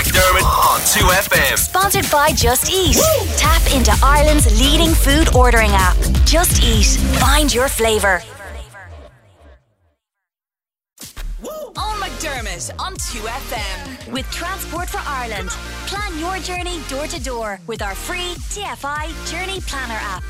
McDermott on 2FM. Sponsored by Just Eat. Tap into Ireland's leading food ordering app. Just Eat. Find your flavour. On McDermott on 2FM. With Transport for Ireland. Plan your journey door to door with our free TFI Journey Planner app.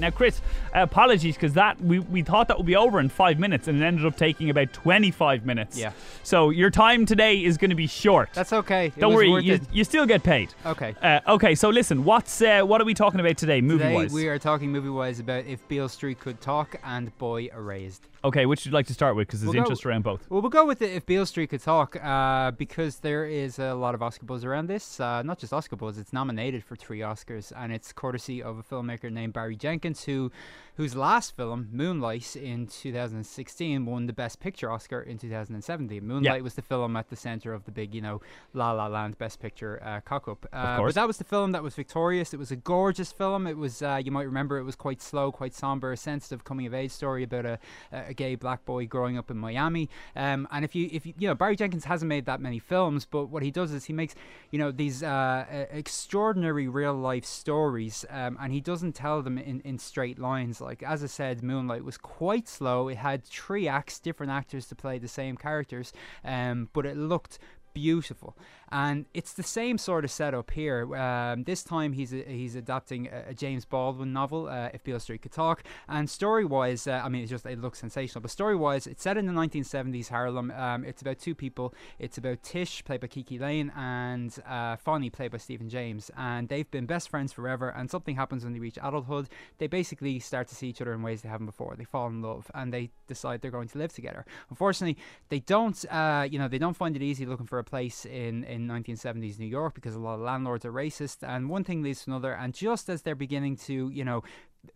Now, Chris, apologies because that we, we thought that would be over in five minutes and it ended up taking about 25 minutes. Yeah. So your time today is going to be short. That's okay. It Don't worry, you, you still get paid. Okay. Uh, okay, so listen, what's uh, what are we talking about today, movie Today wise? we are talking movie wise about if Beale Street could talk and Boy Erased. Okay, which you'd you like to start with? Because there's We'll go- interest around both. Well, we'll go with it if Beale Street could talk, uh, because there is a lot of Oscar buzz around this. Uh, not just Oscar buzz; it's nominated for three Oscars, and it's courtesy of a filmmaker named Barry Jenkins, who, whose last film, Moonlight, in 2016, won the Best Picture Oscar in 2017. Moonlight was the film at the center of the big, you know, La La Land Best Picture uh, cock-up. Uh. But that was the film that was victorious. It was a gorgeous film. It was, uh, you might remember, it was quite slow, quite somber, a sensitive coming-of-age story about a, a gay black boy growing up in Miami. Um, and if you, if you, you know, Barry Jenkins hasn't made that many films, but what he does is he makes, you know, these uh, extraordinary real-life stories, um, and he doesn't tell them in, in straight lines. Like as I said, Moonlight was quite slow. It had three acts, different actors to play the same characters, um, but it looked beautiful and it's the same sort of setup here. Um, this time he's he's adapting a, a James Baldwin novel uh, if Beale Street could talk. And story wise uh, I mean it's just it looks sensational. But story wise it's set in the 1970s Harlem. Um, it's about two people. It's about Tish played by KiKi Layne and uh, Fonny played by Stephan James. And they've been best friends forever and something happens when they reach adulthood. They basically start to see each other in ways they haven't before. They fall in love and they decide they're going to live together. Unfortunately they don't uh, you know they don't find it easy looking for a place in, in 1970s New York because a lot of landlords are racist and one thing leads to another and just as they're beginning to you know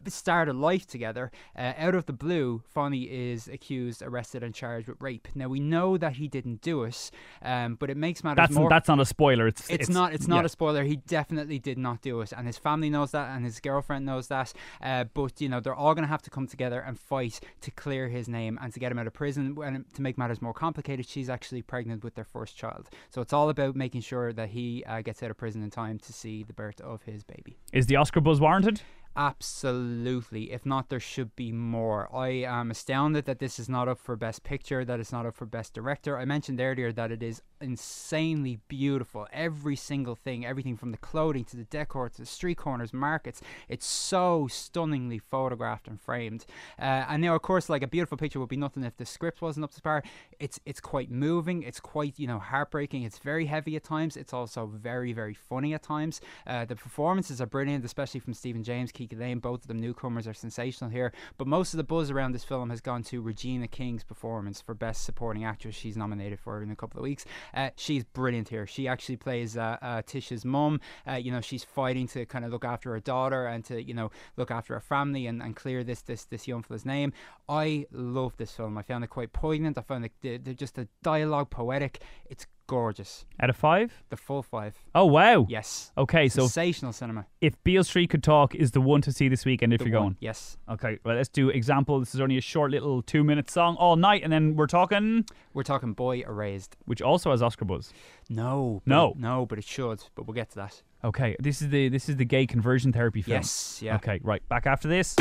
start a life together uh, out of the blue Fonny is accused arrested and charged with rape now we know that he didn't do it um, but it makes matters That's more that's not a spoiler. It's it's, not. It's not yeah. a spoiler. He definitely did not do it, and his family knows that, and his girlfriend knows that. Uh, but you know, they're all going to have to come together and fight to clear his name and to get him out of prison. And to make matters more complicated, she's actually pregnant with their first child. So it's all about making sure that he uh, gets out of prison in time to see the birth of his baby. Is the Oscar buzz warranted? Absolutely. If not, there should be more. I am astounded that this is not up for Best Picture, that it's not up for Best Director. I mentioned earlier that it is insanely beautiful. Every single thing, everything from the clothing to the decor to the street corners, markets, it's so stunningly photographed and framed. Uh, and now, of course, like a beautiful picture would be nothing if the script wasn't up to par. It's it's quite moving. It's quite you know heartbreaking. It's very heavy at times. It's also very very funny at times. Uh, the performances are brilliant, especially from Stephan James, KiKi Layne. Both of them newcomers are sensational here. But most of the buzz around this film has gone to Regina King's performance for Best Supporting Actress. She's nominated for in a couple of weeks. Uh, she's brilliant here. She actually plays uh, uh, Tish's mum. Uh, you know, she's fighting to kind of look after her daughter and to you know look after her family and, and clear this this this young fella's name. I love this film. I found it quite poignant. I found it the, the, just the dialogue poetic. It's gorgeous. Out of five? The full five. Oh wow. Yes. Okay, so Sensational cinema. if Beale Street could talk, is the one to see this weekend if The you're one. going. Yes. Okay, well let's do example. This is only a short little two minute song all night, and then we're talking, We're talking Boy Erased. which also has Oscar buzz. No. but No. it- no, but it should. But we'll get to that. Okay, this is the this is the gay conversion therapy film. Yes. Yeah. Okay, right. Back after this.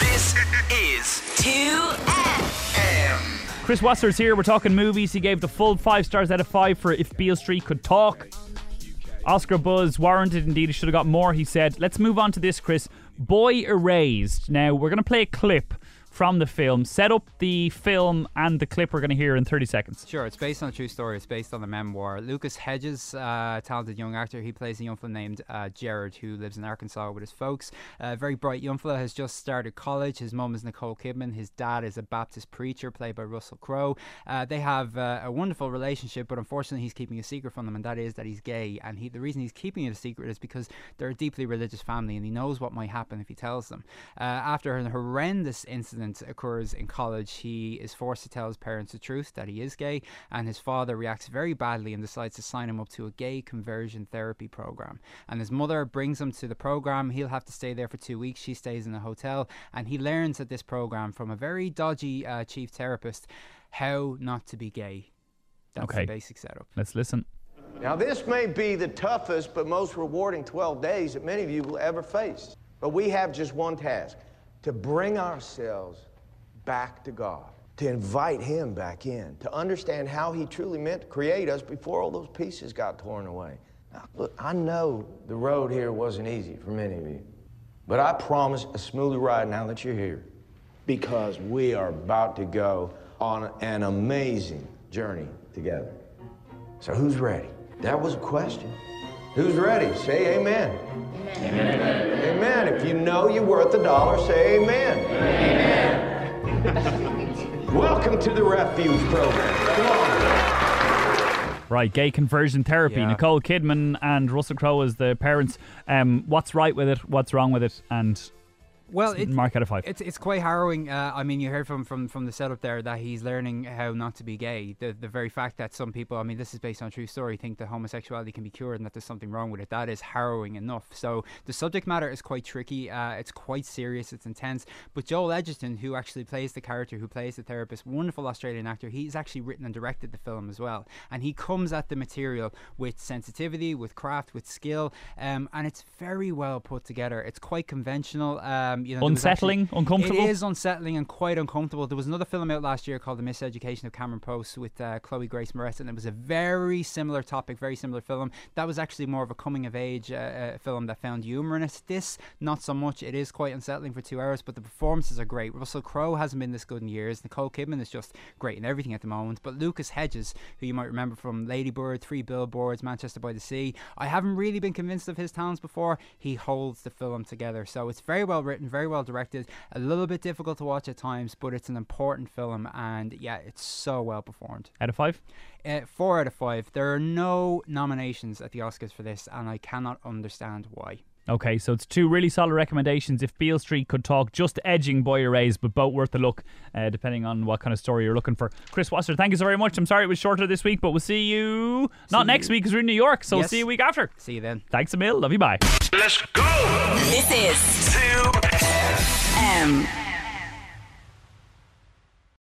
This is 2FM. Chris Wasser's here. We're talking movies. He gave the full five stars out of five for If Beale Street Could Talk. Oscar buzz warranted. Indeed, he should have got more. He said. Let's move on to this, Chris. Boy Erased. Now we're going to play a clip from the film. Set up the film and the clip we're going to hear in 30 seconds. Sure, it's based on a true story. It's based on a memoir. Lucas Hedges, uh, talented young actor, he plays a young fella named uh, Jared who lives in Arkansas with his folks. A very bright young fella has just started college. His mum is Nicole Kidman. His dad is a Baptist preacher played by Russell Crowe. Uh, they have uh, a wonderful relationship, but unfortunately, he's keeping a secret from them, and that is that he's gay. And he, the reason he's keeping it a secret is because they're a deeply religious family, and he knows what might happen if he tells them. Uh, after a horrendous incident occurs in college, he is forced to tell his parents the truth that he is gay, and his father reacts very badly and decides to sign him up to a gay conversion therapy program. And his mother brings him to the program. He'll have to stay there for two weeks. She stays in a hotel, and he learns at this program from a very dodgy uh, chief therapist how not to be gay. That's Okay. the basic setup. Let's listen. Now, this may be the toughest but most rewarding 12 days that many of you will ever face. But we have just one task to bring ourselves back to God, to invite Him back in, to understand how He truly meant to create us before all those pieces got torn away. Now, look, I know the road here wasn't easy for many of you, but I promise a smooth ride now that you're here because we are about to go on an amazing journey together. So, who's ready? That was a question. Who's ready? Say amen. Amen. Amen. If you know you're worth a dollar, say amen. Amen. Welcome to the Refuge Program. Come on. Right, gay conversion therapy. Yeah. Nicole Kidman and Russell Crowe as the parents. Um, what's right with it? What's wrong with it? And Well, it, mark out of five. It's it's quite harrowing. Uh, I mean, you heard from, from from the setup there that he's learning how not to be gay. The the very fact that some people, I mean, this is based on a true story, think that homosexuality can be cured and that there's something wrong with it. That is harrowing enough. So the subject matter is quite tricky. Uh, it's quite serious. It's intense. But Joel Edgerton, who actually plays the character, who plays the therapist, wonderful Australian actor, he's actually written and directed the film as well. And he comes at the material with sensitivity, with craft, with skill, um, and it's very well put together. It's quite conventional. Um, you know, Unsettling? actually- Uncomfortable? It is unsettling and quite uncomfortable. There was another film out last year called The Miseducation of Cameron Post with uh, Chloe Grace Moretz, and it was a very similar topic, very similar film. That was actually more of a coming of age uh, uh, film that found humour in it. This, not so much. It is quite unsettling for two hours, but the performances are great. Russell Crowe hasn't been this good in years. Nicole Kidman is just great in everything at the moment. But Lucas Hedges, who you might remember from Lady Bird, Three Billboards, Manchester by the Sea, I haven't really been convinced of his talents before. He holds the film together. So it's very well written, very well directed, a little bit difficult to watch at times, but it's an important film, and yeah, it's so well performed. out of five? Uh, four out of five. There are no nominations at the Oscars for this, and I cannot understand why. Okay, so it's two really solid recommendations. If Beale Street could talk, just edging Boy Erased, but both worth a look, uh, depending on what kind of story you're looking for. Chris Wasser, thank you so very much. I'm sorry it was shorter this week, but we'll see you not next week because we're in New York. So Yes. see you week after. See you then. Thanks a mil. Love you. Bye. Let's go. This is 2 M.